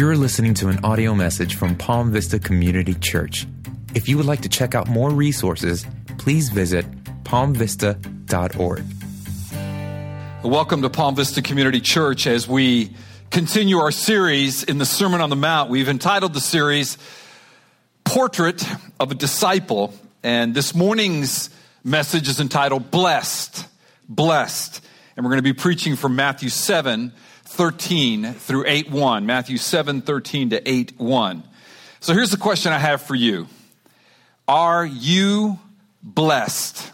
You're listening to an audio message from Palm Vista Community Church. If you would like to check out more resources, please visit palmvista.org. Welcome to Palm Vista Community Church as we continue our series in the Sermon on the Mount. We've entitled the series Portrait of a Disciple, and this morning's message is entitled Blessed. Blessed. And we're going to be preaching from Matthew 7 13 through 8 1. Matthew 7 13 to 8 1. So here's the question I have for you Are you blessed?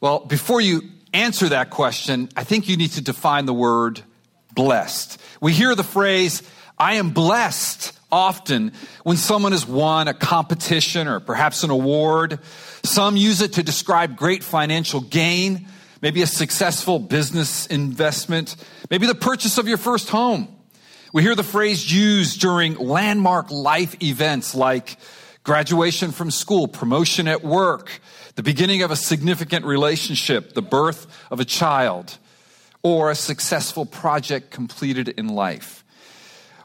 Well, before you answer that question, I think you need to define the word blessed. We hear the phrase, I am blessed often when someone has won a competition or perhaps an award. Some use it to describe great financial gain maybe a successful business investment, maybe the purchase of your first home. We hear the phrase used during landmark life events like graduation from school, promotion at work, the beginning of a significant relationship, the birth of a child, or a successful project completed in life.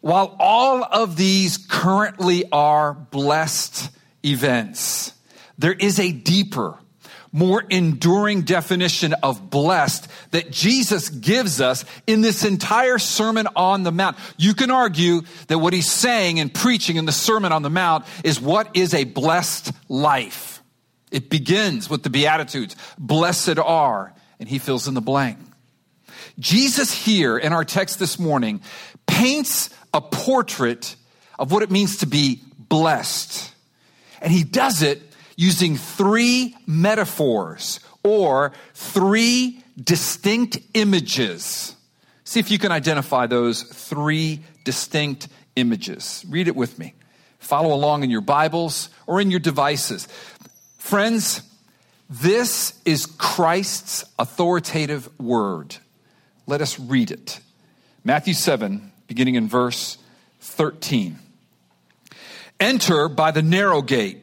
While all of these currently are blessed events, there is a deeper, more enduring definition of blessed that Jesus gives us in this entire Sermon on the Mount. You can argue that what he's saying and preaching in the Sermon on the Mount is what is a blessed life. It begins with the Beatitudes. Blessed are, and he fills in the blank. Jesus here in our text this morning paints a portrait of what it means to be blessed. And he does it using three metaphors or three distinct images. See if you can identify those three distinct images. Read it with me. Follow along in your Bibles or in your devices. Friends, this is Christ's authoritative word. Let us read it. Matthew 7, beginning in verse 13. Enter by the narrow gate.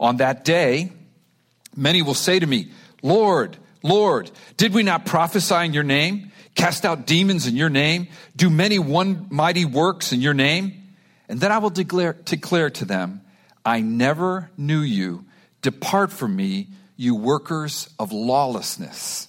On that day, many will say to me, Lord, Lord, did we not prophesy in your name, cast out demons in your name, do many one mighty works in your name? And then I will declare, declare to them, I never knew you. Depart from me, you workers of lawlessness.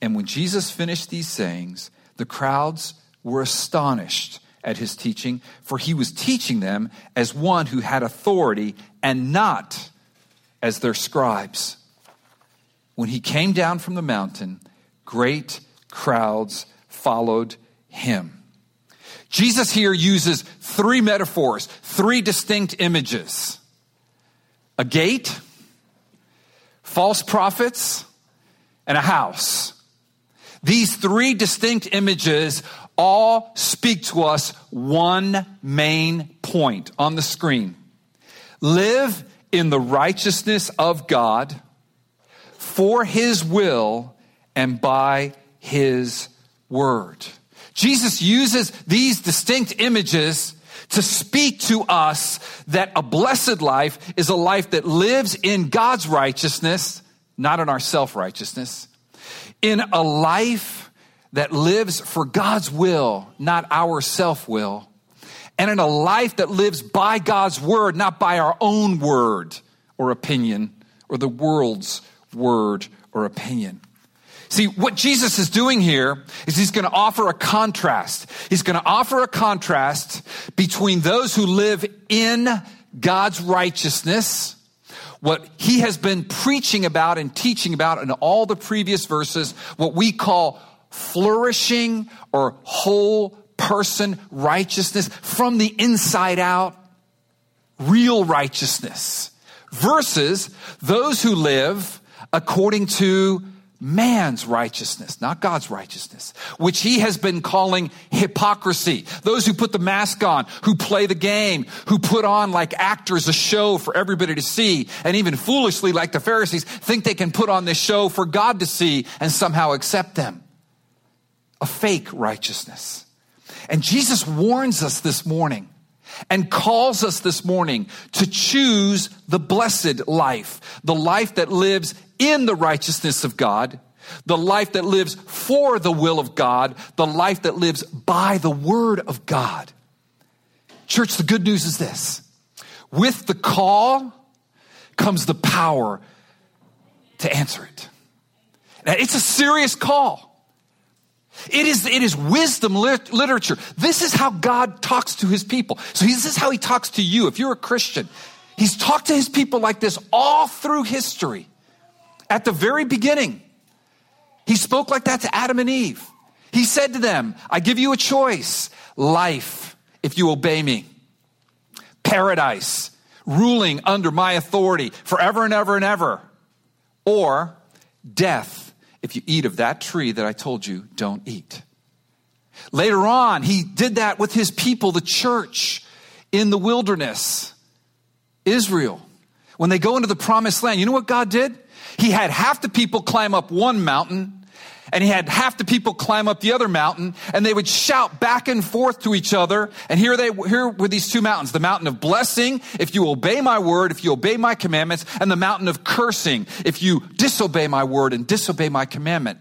And when Jesus finished these sayings, the crowds were astonished at his teaching, for he was teaching them as one who had authority and not as their scribes. When he came down from the mountain, great crowds followed him. Jesus here uses three metaphors, three distinct images a gate, false prophets, and a house. These three distinct images all speak to us one main point on the screen. Live in the righteousness of God for his will and by his word. Jesus uses these distinct images to speak to us that a blessed life is a life that lives in God's righteousness, not in our self righteousness, in a life that lives for God's will, not our self will, and in a life that lives by God's word, not by our own word or opinion or the world's word or opinion. See, what Jesus is doing here is he's going to offer a contrast. He's going to offer a contrast between those who live in God's righteousness, what he has been preaching about and teaching about in all the previous verses, what we call flourishing or whole person righteousness from the inside out, real righteousness, versus those who live according to man's righteousness, not God's righteousness, which he has been calling hypocrisy. Those who put the mask on, who play the game, who put on like actors a show for everybody to see, and even foolishly, like the Pharisees, think they can put on this show for God to see and somehow accept them. A fake righteousness. And Jesus warns us this morning and calls us this morning to choose the blessed life, the life that lives in the righteousness of God, the life that lives for the will of God, the life that lives by the word of God. Church, the good news is this with the call comes the power to answer it. Now, it's a serious call. It is, it is wisdom lit- literature. This is how God talks to his people. So this is how he talks to you. If you're a Christian, he's talked to his people like this all through history. At the very beginning, he spoke like that to Adam and Eve. He said to them, I give you a choice life, if you obey me, paradise, ruling under my authority forever and ever and ever, or death, if you eat of that tree that I told you don't eat. Later on, he did that with his people, the church in the wilderness, Israel. When they go into the promised land, you know what God did? He had half the people climb up one mountain and he had half the people climb up the other mountain and they would shout back and forth to each other. And here they, here were these two mountains, the mountain of blessing, if you obey my word, if you obey my commandments, and the mountain of cursing, if you disobey my word and disobey my commandment.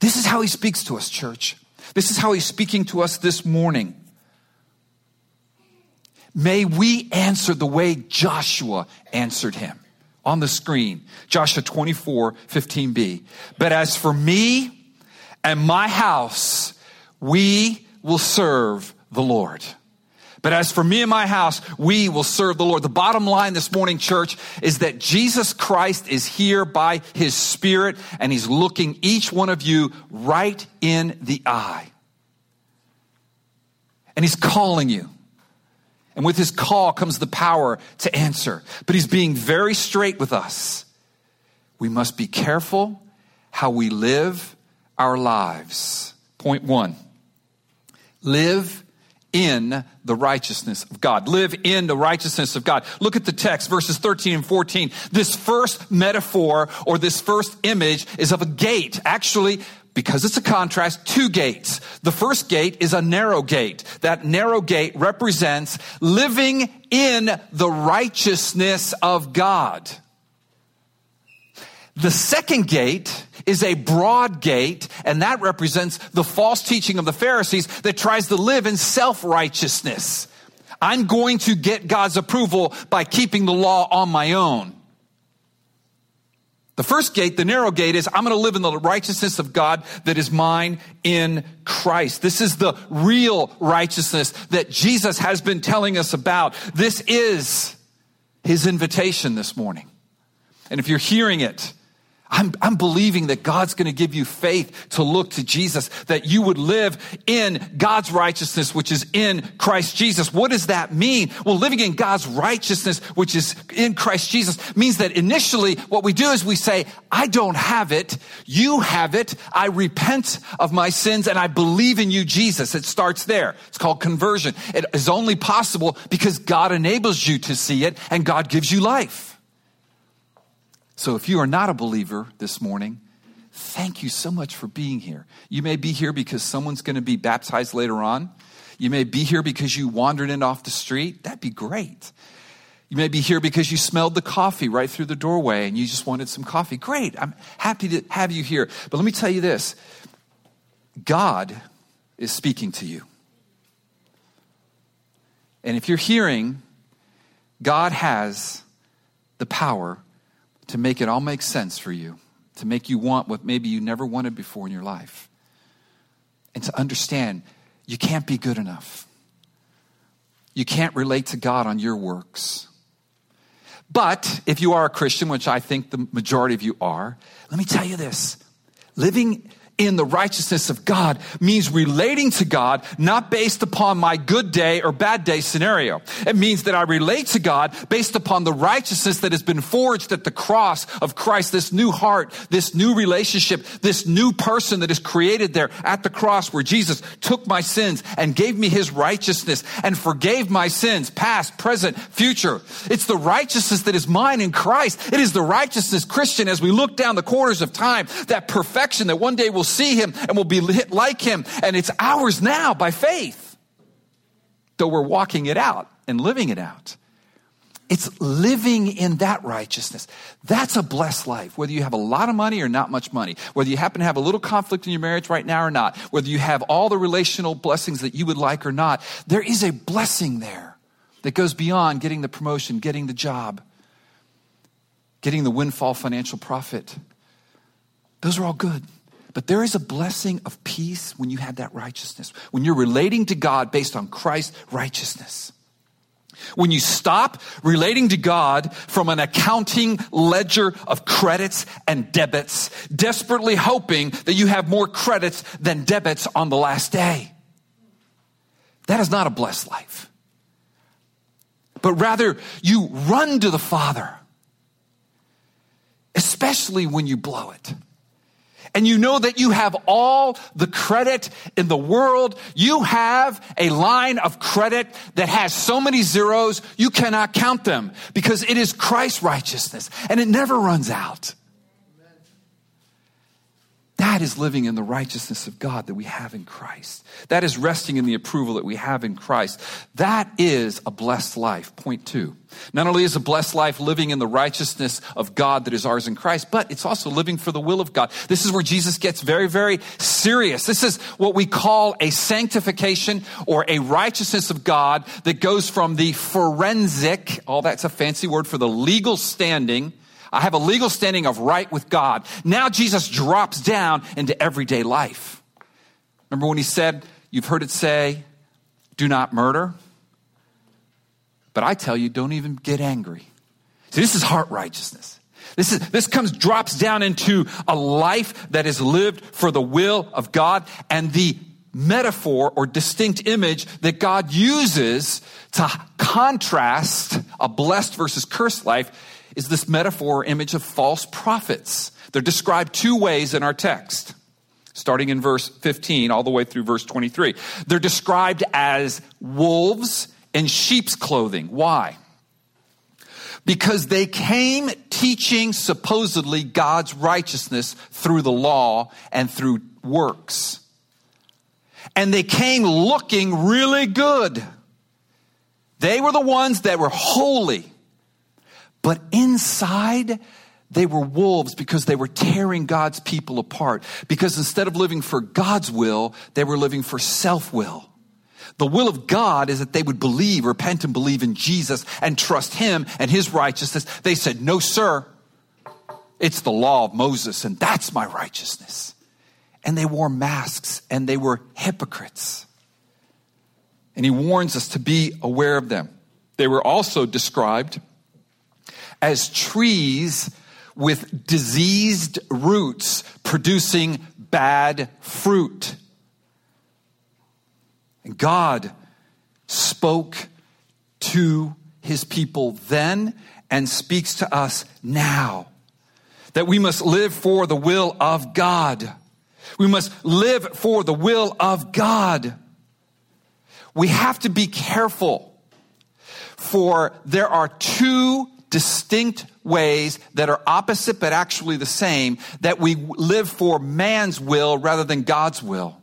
This is how he speaks to us, church. This is how he's speaking to us this morning. May we answer the way Joshua answered him on the screen. Joshua 24, 15b. But as for me and my house, we will serve the Lord. But as for me and my house, we will serve the Lord. The bottom line this morning, church, is that Jesus Christ is here by his Spirit and he's looking each one of you right in the eye. And he's calling you. And with his call comes the power to answer. But he's being very straight with us. We must be careful how we live our lives. Point one live in the righteousness of God. Live in the righteousness of God. Look at the text, verses 13 and 14. This first metaphor or this first image is of a gate. Actually, because it's a contrast, two gates. The first gate is a narrow gate. That narrow gate represents living in the righteousness of God. The second gate is a broad gate, and that represents the false teaching of the Pharisees that tries to live in self righteousness. I'm going to get God's approval by keeping the law on my own. The first gate, the narrow gate, is I'm going to live in the righteousness of God that is mine in Christ. This is the real righteousness that Jesus has been telling us about. This is his invitation this morning. And if you're hearing it, I'm, I'm believing that God's going to give you faith to look to Jesus, that you would live in God's righteousness, which is in Christ Jesus. What does that mean? Well, living in God's righteousness, which is in Christ Jesus, means that initially what we do is we say, I don't have it. You have it. I repent of my sins and I believe in you, Jesus. It starts there. It's called conversion. It is only possible because God enables you to see it and God gives you life. So if you are not a believer this morning, thank you so much for being here. You may be here because someone's going to be baptized later on. You may be here because you wandered in off the street. That'd be great. You may be here because you smelled the coffee right through the doorway and you just wanted some coffee. Great. I'm happy to have you here. But let me tell you this God is speaking to you. And if you're hearing, God has the power to make it all make sense for you, to make you want what maybe you never wanted before in your life, and to understand you can't be good enough. You can't relate to God on your works. But if you are a Christian, which I think the majority of you are, let me tell you this living in the righteousness of God means relating to God not based upon my good day or bad day scenario. It means that I relate to God based upon the righteousness that has been forged at the cross of Christ, this new heart, this new relationship, this new person that is created there at the cross where Jesus took my sins and gave me his righteousness and forgave my sins, past, present, future. It's the righteousness that is mine in Christ. It is the righteousness, Christian, as we look down the corners of time, that perfection that one day will see him and will be like him. And it's ours now by faith, though we're walking it out and living it out. It's living in that righteousness. That's a blessed life. Whether you have a lot of money or not much money, whether you happen to have a little conflict in your marriage right now or not, whether you have all the relational blessings that you would like or not, there is a blessing there that goes beyond getting the promotion, getting the job, getting the windfall financial profit. Those are all good. But there is a blessing of peace when you have that righteousness, when you're relating to God based on Christ's righteousness. When you stop relating to God from an accounting ledger of credits and debits, desperately hoping that you have more credits than debits on the last day. That is not a blessed life. But rather, you run to the Father, especially when you blow it and you know that you have all the credit in the world. You have a line of credit that has so many zeros, you cannot count them because it is Christ's righteousness and it never runs out. That is living in the righteousness of God that we have in Christ. That is resting in the approval that we have in Christ. That is a blessed life. Point two. Not only is a blessed life living in the righteousness of God that is ours in Christ, but it's also living for the will of God. This is where Jesus gets very, very serious. This is what we call a sanctification or a righteousness of God that goes from the forensic, all that's a fancy word for the legal standing I have a legal standing of right with God. Now Jesus drops down into everyday life. Remember when he said, You've heard it say, do not murder? But I tell you, don't even get angry. See, this is heart righteousness. This is, this comes, drops down into a life that is lived for the will of God and the metaphor or distinct image that God uses to contrast a blessed versus cursed life is this metaphor or image of false prophets. They're described two ways in our text, starting in verse 15 all the way through verse 23. They're described as wolves in sheep's clothing. Why? Because they came teaching supposedly God's righteousness through the law and through works. And they came looking really good. They were the ones that were holy but inside, they were wolves because they were tearing God's people apart. Because instead of living for God's will, they were living for self will. The will of God is that they would believe, repent, and believe in Jesus and trust Him and His righteousness. They said, No, sir. It's the law of Moses, and that's my righteousness. And they wore masks and they were hypocrites. And He warns us to be aware of them. They were also described as trees with diseased roots producing bad fruit. And God spoke to his people then and speaks to us now that we must live for the will of God. We must live for the will of God. We have to be careful for there are two distinct ways that are opposite but actually the same that we live for man's will rather than God's will.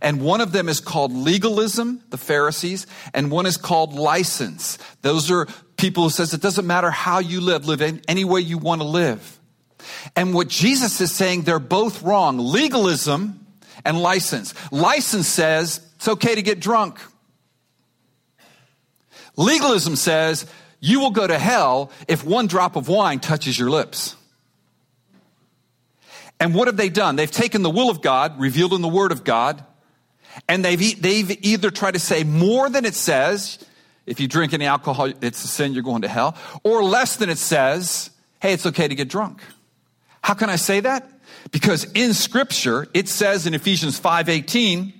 And one of them is called legalism, the Pharisees, and one is called license. Those are people who says it doesn't matter how you live, live any way you want to live. And what Jesus is saying, they're both wrong. Legalism and license. License says it's okay to get drunk. Legalism says you will go to hell if one drop of wine touches your lips. And what have they done? They've taken the will of God, revealed in the Word of God, and they've, they've either tried to say more than it says, if you drink any alcohol, it's a sin, you're going to hell, or less than it says, hey, it's okay to get drunk. How can I say that? Because in scripture, it says in Ephesians 5:18,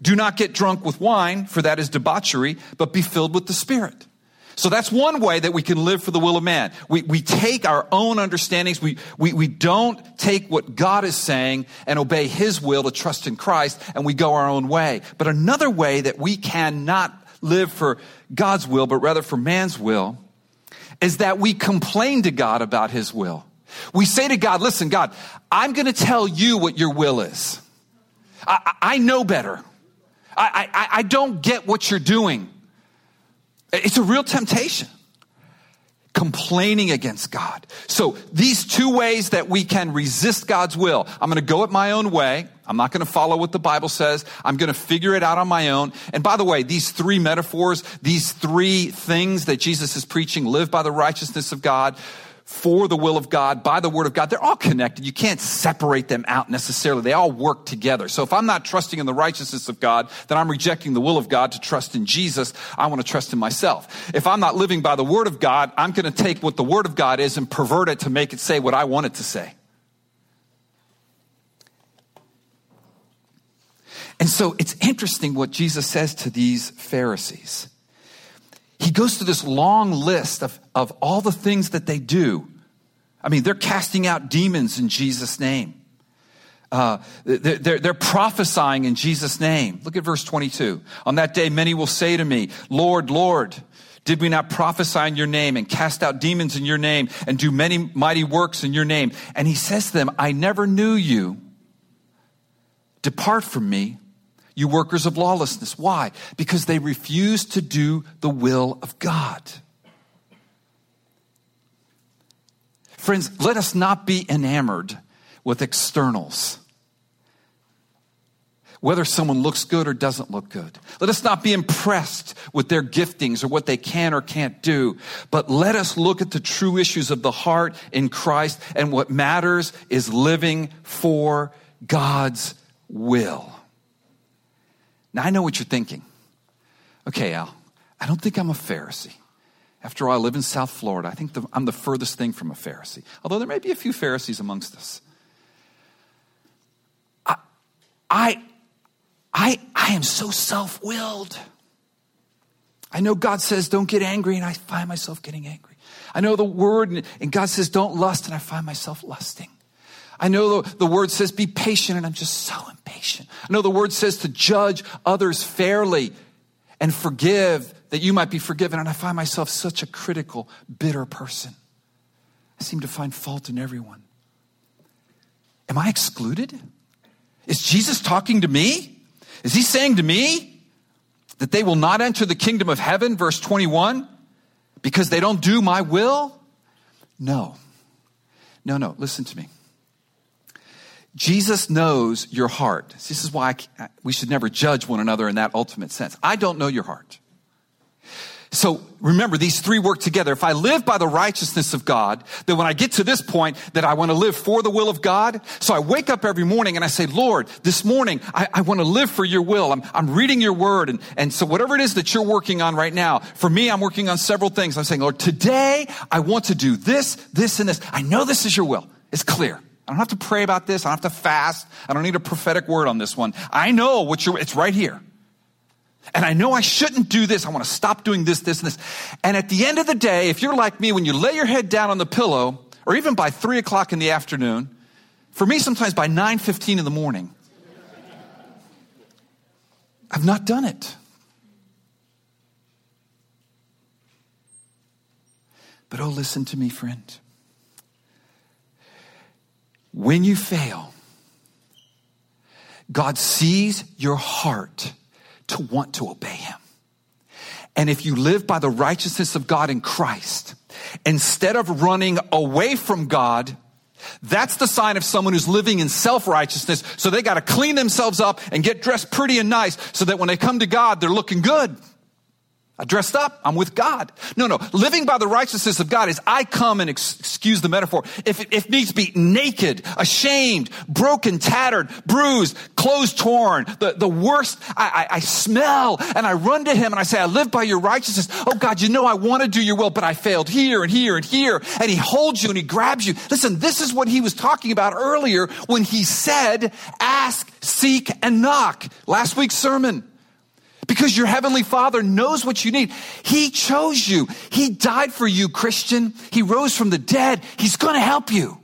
do not get drunk with wine, for that is debauchery, but be filled with the Spirit. So that's one way that we can live for the will of man. We, we take our own understandings. We, we, we don't take what God is saying and obey his will to trust in Christ and we go our own way. But another way that we cannot live for God's will, but rather for man's will, is that we complain to God about his will. We say to God, listen, God, I'm going to tell you what your will is. I, I know better. I, I, I don't get what you're doing. It's a real temptation. Complaining against God. So, these two ways that we can resist God's will. I'm going to go it my own way. I'm not going to follow what the Bible says. I'm going to figure it out on my own. And by the way, these three metaphors, these three things that Jesus is preaching, live by the righteousness of God, for the will of God, by the word of God, they're all connected. You can't separate them out necessarily. They all work together. So if I'm not trusting in the righteousness of God, then I'm rejecting the will of God to trust in Jesus. I want to trust in myself. If I'm not living by the word of God, I'm going to take what the word of God is and pervert it to make it say what I want it to say. And so it's interesting what Jesus says to these Pharisees he goes through this long list of, of all the things that they do. I mean, they're casting out demons in Jesus' name. Uh, they're, they're, prophesying in Jesus' name. Look at verse 22. On that day, many will say to me, Lord, Lord, did we not prophesy in your name and cast out demons in your name and do many mighty works in your name? And he says to them, I never knew you. Depart from me, you workers of lawlessness. Why? Because they refuse to do the will of God. Friends, let us not be enamored with externals. Whether someone looks good or doesn't look good. Let us not be impressed with their giftings or what they can or can't do, but let us look at the true issues of the heart in Christ, and what matters is living for God's will. Now, I know what you're thinking. Okay, Al, I don't think I'm a Pharisee. After all, I live in South Florida. I think the, I'm the furthest thing from a Pharisee, although there may be a few Pharisees amongst us. I, I, I, I am so self willed. I know God says don't get angry, and I find myself getting angry. I know the word, and, and God says don't lust, and I find myself lusting. I know the, the word says be patient, and I'm just so impatient. I know the word says to judge others fairly and forgive that you might be forgiven. And I find myself such a critical, bitter person. I seem to find fault in everyone. Am I excluded? Is Jesus talking to me? Is he saying to me that they will not enter the kingdom of heaven, verse 21, because they don't do my will? No. No, no, listen to me. Jesus knows your heart. This is why I, uh, we should never judge one another in that ultimate sense. I don't know your heart. So remember, these three work together. If I live by the righteousness of God, then when I get to this point that I want to live for the will of God, so I wake up every morning and I say, Lord, this morning I, I want to live for your will. I'm, I'm reading your word. And, and so whatever it is that you're working on right now, for me, I'm working on several things. I'm saying, Lord, today I want to do this, this, and this. I know this is your will. It's clear. I don't have to pray about this. I don't have to fast. I don't need a prophetic word on this one. I know what you're, it's right here. And I know I shouldn't do this. I want to stop doing this, this, and this. And at the end of the day, if you're like me, when you lay your head down on the pillow, or even by three o'clock in the afternoon, for me, sometimes by 9.15 in the morning, I've not done it. But oh, listen to me, friend. When you fail, God sees your heart to want to obey Him. And if you live by the righteousness of God in Christ, instead of running away from God, that's the sign of someone who's living in self righteousness. So they got to clean themselves up and get dressed pretty and nice so that when they come to God, they're looking good. I dressed up. I'm with God. No, no. Living by the righteousness of God is I come and ex- excuse the metaphor. If, if needs be naked, ashamed, broken, tattered, bruised, clothes torn, the, the worst, I, I, I smell and I run to him and I say, I live by your righteousness. Oh God, you know I want to do your will, but I failed here and here and here. And he holds you and he grabs you. Listen, this is what he was talking about earlier when he said, ask, seek, and knock. Last week's sermon. Because your heavenly father knows what you need. He chose you. He died for you, Christian. He rose from the dead. He's going to help you.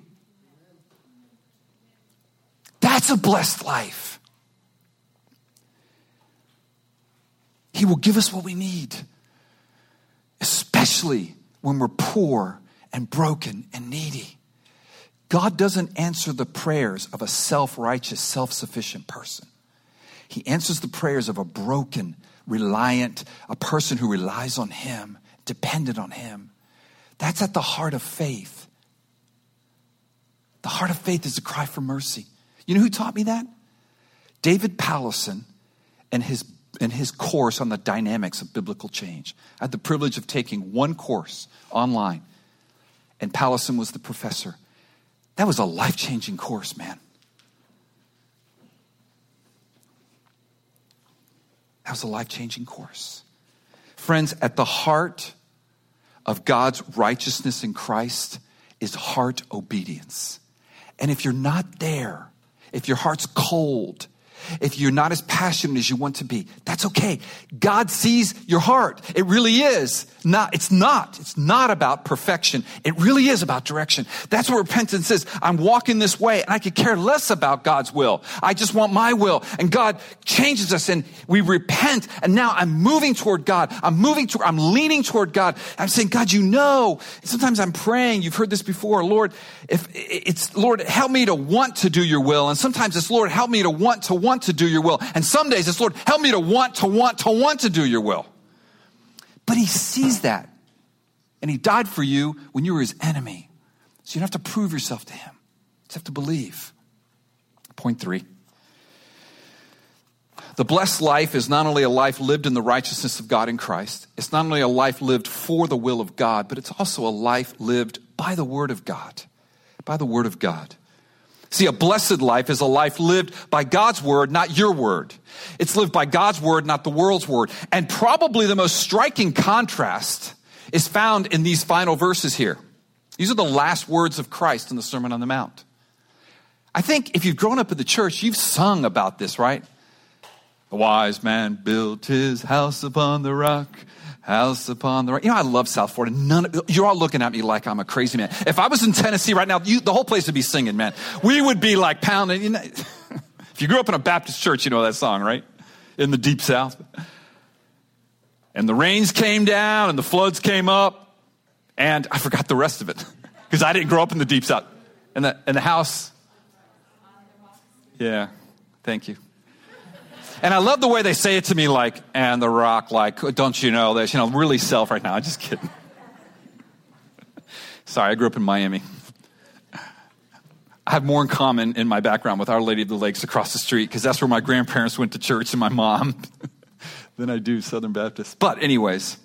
That's a blessed life. He will give us what we need, especially when we're poor and broken and needy. God doesn't answer the prayers of a self righteous, self sufficient person. He answers the prayers of a broken, reliant, a person who relies on Him, dependent on Him. That's at the heart of faith. The heart of faith is a cry for mercy. You know who taught me that? David Powlison and his, and his course on the dynamics of biblical change. I had the privilege of taking one course online, and Powlison was the professor. That was a life changing course, man. That was a life changing course. Friends, at the heart of God's righteousness in Christ is heart obedience. And if you're not there, if your heart's cold, if you're not as passionate as you want to be, that's okay. God sees your heart. It really is not, it's not, it's not about perfection. It really is about direction. That's what repentance is. I'm walking this way and I could care less about God's will. I just want my will. And God changes us and we repent. And now I'm moving toward God. I'm moving toward, I'm leaning toward God. I'm saying, God, you know, sometimes I'm praying. You've heard this before. Lord, if it's, Lord, help me to want to do your will. And sometimes it's, Lord, help me to want to want to do your will. And some days it's, Lord, help me to want to want to want to do your will. But he sees that. And he died for you when you were his enemy. So you don't have to prove yourself to him. You just have to believe. Point three. The blessed life is not only a life lived in the righteousness of God in Christ, it's not only a life lived for the will of God, but it's also a life lived by the Word of God. By the Word of God. See, a blessed life is a life lived by God's word, not your word. It's lived by God's word, not the world's word. And probably the most striking contrast is found in these final verses here. These are the last words of Christ in the Sermon on the Mount. I think if you've grown up in the church, you've sung about this, right? The wise man built his house upon the rock house upon the right. You know, I love South Florida. None, of, you're all looking at me like I'm a crazy man. If I was in Tennessee right now, you, the whole place would be singing, man. We would be like pounding. You know, if you grew up in a Baptist church, you know that song, right? In the deep South. And the rains came down and the floods came up. And I forgot the rest of it because I didn't grow up in the deep South. And the, and the house. Yeah, thank you. And I love the way they say it to me, like, and the rock, like, don't you know this? You know, really self right now. I'm just kidding. Sorry, I grew up in Miami. I have more in common in my background with Our Lady of the Lakes across the street because that's where my grandparents went to church and my mom than I do Southern Baptist. But, anyways,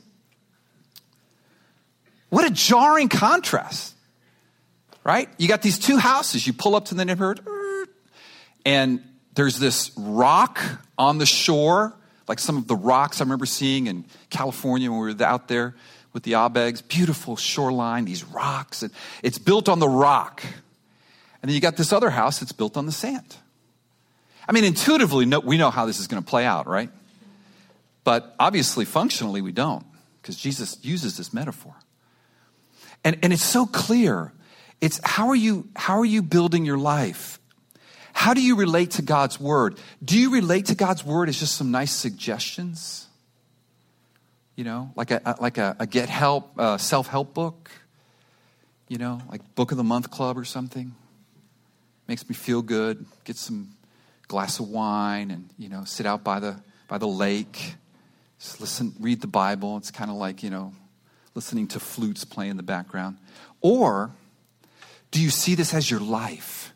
what a jarring contrast, right? You got these two houses. You pull up to the neighborhood, and there's this rock on the shore, like some of the rocks I remember seeing in California when we were out there with the Abegs. Beautiful shoreline, these rocks. And it's built on the rock. And then you got this other house that's built on the sand. I mean, intuitively, we know how this is going to play out, right? But obviously, functionally, we don't, because Jesus uses this metaphor. And, and it's so clear. It's how are you how are you building your life? How do you relate to God's word? Do you relate to God's word as just some nice suggestions? You know, like a, like a, a get help, uh, self help book? you know, like book of the month club or something. Makes me feel good. Get some glass of wine and, you know, sit out by the by the lake. Just listen, read the Bible. It's kind of like, you know, listening to flutes play in the background. Or do you see this as your life?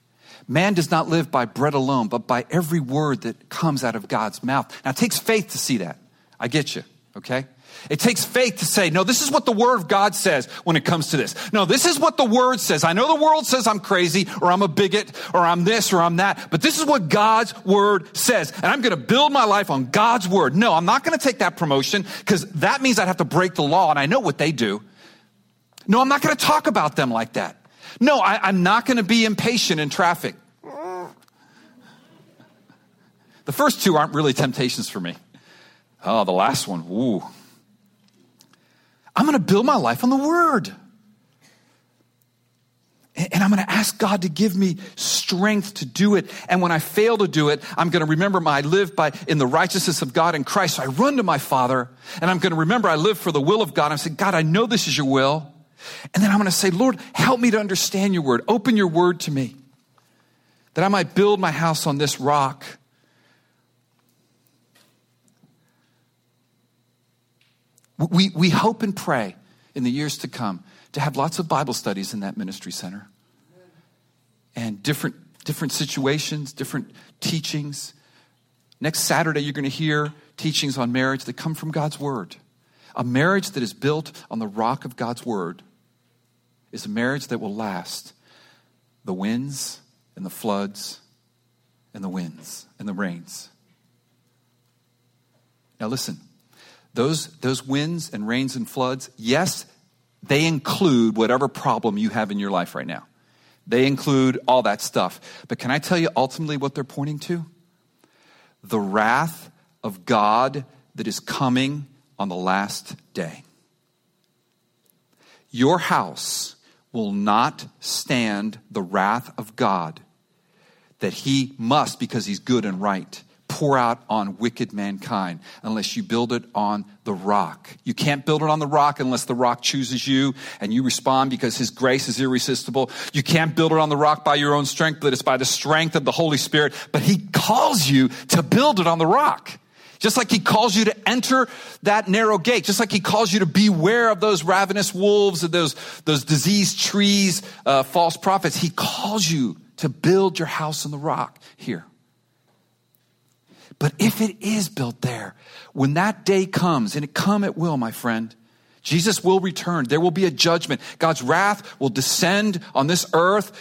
Man does not live by bread alone, but by every word that comes out of God's mouth. Now, it takes faith to see that. I get you, okay? It takes faith to say, no, this is what the Word of God says when it comes to this. No, this is what the Word says. I know the world says I'm crazy or I'm a bigot or I'm this or I'm that, but this is what God's Word says. And I'm going to build my life on God's Word. No, I'm not going to take that promotion because that means I'd have to break the law and I know what they do. No, I'm not going to talk about them like that. No, I, am not going to be impatient in traffic. The first two aren't really temptations for me. Oh, the last one, ooh. I'm going to build my life on the Word. And I'm going to ask God to give me strength to do it. And when I fail to do it, I'm going to remember my, I live by in the righteousness of God in Christ. So I run to my Father and I'm going to remember I live for the will of God. I'm saying, God, I know this is your will. And then I'm going to say, Lord, help me to understand your word. Open your word to me that I might build my house on this rock. We, we hope and pray in the years to come to have lots of Bible studies in that ministry center and different, different situations, different teachings. Next Saturday, you're going to hear teachings on marriage that come from God's Word. A marriage that is built on the rock of God's Word is a marriage that will last the winds and the floods and the winds and the rains. Now, listen those, those winds and rains and floods, yes, they include whatever problem you have in your life right now. They include all that stuff. But can I tell you ultimately what they're pointing to? The wrath of God that is coming on the last day. Your house will not stand the wrath of God that he must, because he's good and right, pour out on wicked mankind unless you build it on the rock. You can't build it on the rock unless the rock chooses you and you respond because his grace is irresistible. You can't build it on the rock by your own strength, but it's by the strength of the Holy Spirit. But he calls you to build it on the rock. Just like he calls you to enter that narrow gate, just like he calls you to beware of those ravenous wolves and those, those diseased trees, uh, false prophets, he calls you to build your house on the rock here. But if it is built there, when that day comes, and it come it will, my friend, Jesus will return. There will be a judgment. God's wrath will descend on this earth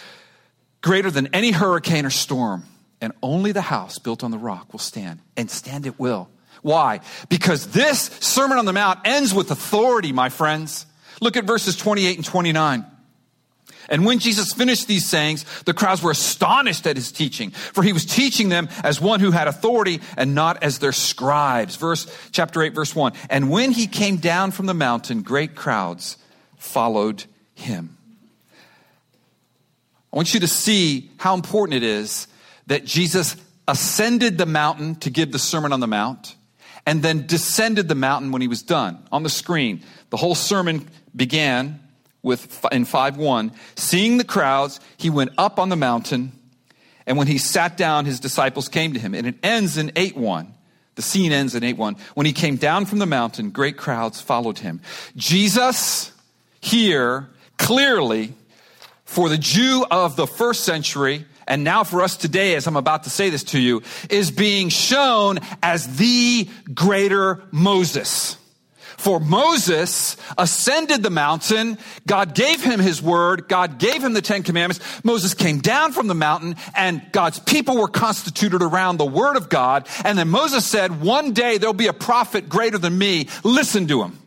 greater than any hurricane or storm. And only the house built on the rock will stand, and stand it will. Why? Because this Sermon on the Mount ends with authority, my friends. Look at verses 28 and 29. And when Jesus finished these sayings, the crowds were astonished at his teaching, for he was teaching them as one who had authority and not as their scribes. Verse, chapter 8, verse 1. And when he came down from the mountain, great crowds followed him. I want you to see how important it is that Jesus ascended the mountain to give the Sermon on the Mount and then descended the mountain when he was done. On the screen, the whole sermon began with in 5:1, seeing the crowds, he went up on the mountain, and when he sat down, his disciples came to him. And it ends in 8:1. The scene ends in 8:1. When he came down from the mountain, great crowds followed him. Jesus here clearly for the Jew of the first century and now for us today, as I'm about to say this to you, is being shown as the greater Moses. For Moses ascended the mountain. God gave him his word. God gave him the Ten Commandments. Moses came down from the mountain and God's people were constituted around the word of God. And then Moses said, one day there'll be a prophet greater than me. Listen to him.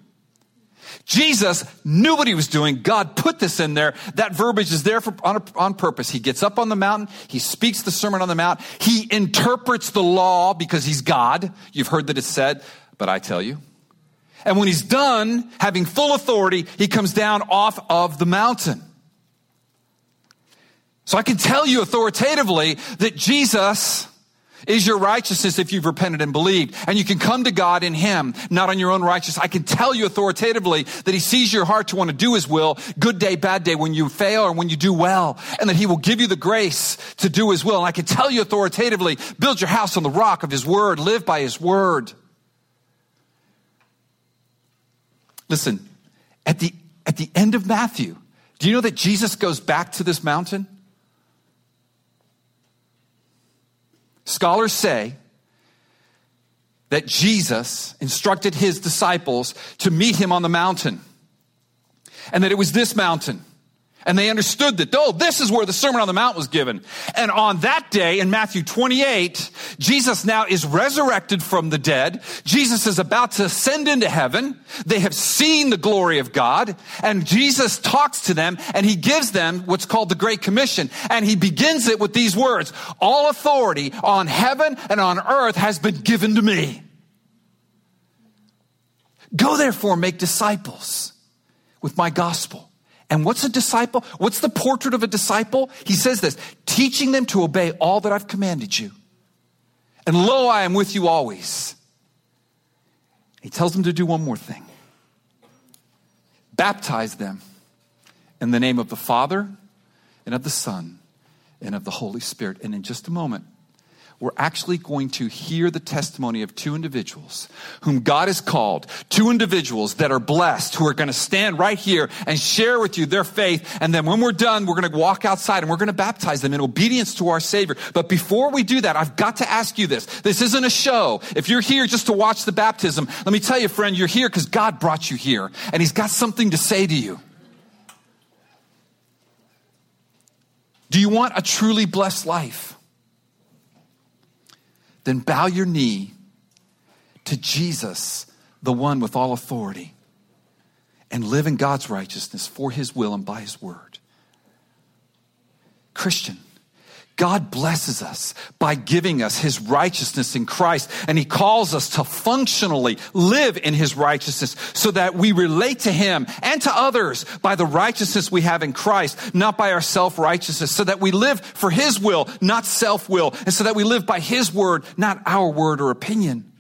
Jesus knew what he was doing. God put this in there. That verbiage is there for, on, on purpose. He gets up on the mountain. He speaks the Sermon on the Mount. He interprets the law because he's God. You've heard that it's said, but I tell you, and when he's done having full authority, he comes down off of the mountain. So I can tell you authoritatively that Jesus is your righteousness if you've repented and believed. And you can come to God in Him, not on your own righteousness. I can tell you authoritatively that He sees your heart to want to do His will, good day, bad day, when you fail or when you do well, and that He will give you the grace to do His will. And I can tell you authoritatively, build your house on the rock of His Word, live by His Word. Listen, at the, at the end of Matthew, do you know that Jesus goes back to this mountain? Scholars say that Jesus instructed his disciples to meet him on the mountain, and that it was this mountain. And they understood that, oh, this is where the Sermon on the Mount was given. And on that day in Matthew 28, Jesus now is resurrected from the dead. Jesus is about to ascend into heaven. They have seen the glory of God. And Jesus talks to them and he gives them what's called the Great Commission. And he begins it with these words All authority on heaven and on earth has been given to me. Go therefore, make disciples with my gospel and what's a disciple? What's the portrait of a disciple? He says this teaching them to obey all that I've commanded you. And lo, I am with you always. He tells them to do one more thing baptize them in the name of the Father and of the Son and of the Holy Spirit. And in just a moment, we're actually going to hear the testimony of two individuals whom God has called, two individuals that are blessed, who are going to stand right here and share with you their faith. And then when we're done, we're going to walk outside and we're going to baptize them in obedience to our Savior. But before we do that, I've got to ask you this. This isn't a show. If you're here just to watch the baptism, let me tell you, friend, you're here because God brought you here and He's got something to say to you. Do you want a truly blessed life? Then bow your knee to Jesus, the one with all authority, and live in God's righteousness for his will and by his word. Christian, God blesses us by giving us his righteousness in Christ, and he calls us to functionally live in his righteousness so that we relate to him and to others by the righteousness we have in Christ, not by our self righteousness, so that we live for his will, not self will, and so that we live by his word, not our word or opinion.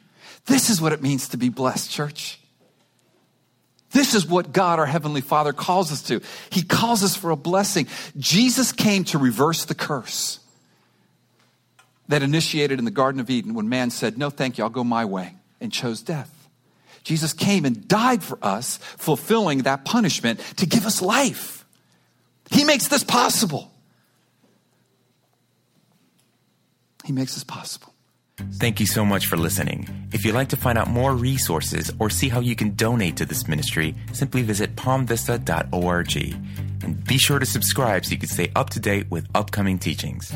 This is what it means to be blessed, church. This is what God, our Heavenly Father, calls us to. He calls us for a blessing. Jesus came to reverse the curse that initiated in the Garden of Eden when man said, No, thank you, I'll go my way, and chose death. Jesus came and died for us, fulfilling that punishment to give us life. He makes this possible. He makes this possible. Thank you so much for listening. If you'd like to find out more resources or see how you can donate to this ministry, simply visit palmvista.org. And be sure to subscribe so you can stay up to date with upcoming teachings.